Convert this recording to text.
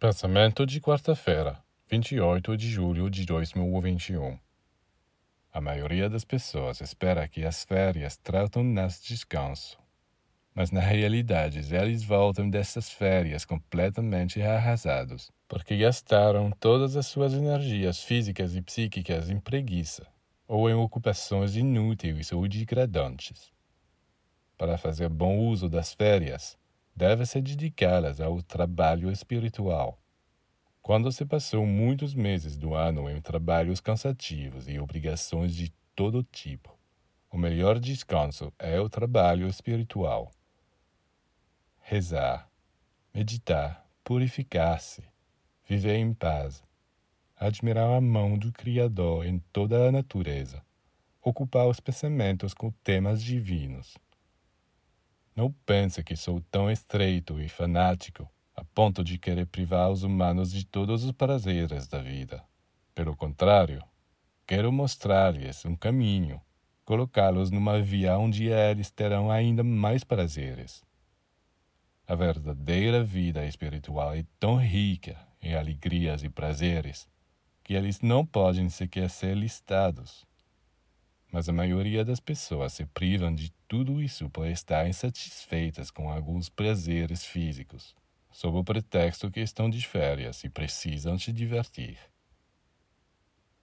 Pensamento de quarta-feira, 28 de julho de 2021. A maioria das pessoas espera que as férias tratam-nas descanso. Mas na realidade, eles voltam dessas férias completamente arrasados, porque gastaram todas as suas energias físicas e psíquicas em preguiça ou em ocupações inúteis ou degradantes. Para fazer bom uso das férias, deve-se dedicá-las ao trabalho espiritual. Quando se passou muitos meses do ano em trabalhos cansativos e obrigações de todo tipo, o melhor descanso é o trabalho espiritual. Rezar, meditar, purificar-se, viver em paz, admirar a mão do Criador em toda a natureza, ocupar os pensamentos com temas divinos não pense que sou tão estreito e fanático a ponto de querer privar os humanos de todos os prazeres da vida. Pelo contrário, quero mostrar-lhes um caminho, colocá-los numa via onde eles terão ainda mais prazeres. A verdadeira vida espiritual é tão rica em alegrias e prazeres que eles não podem sequer ser listados mas a maioria das pessoas se privam de tudo isso por estar insatisfeitas com alguns prazeres físicos, sob o pretexto que estão de férias e precisam se divertir.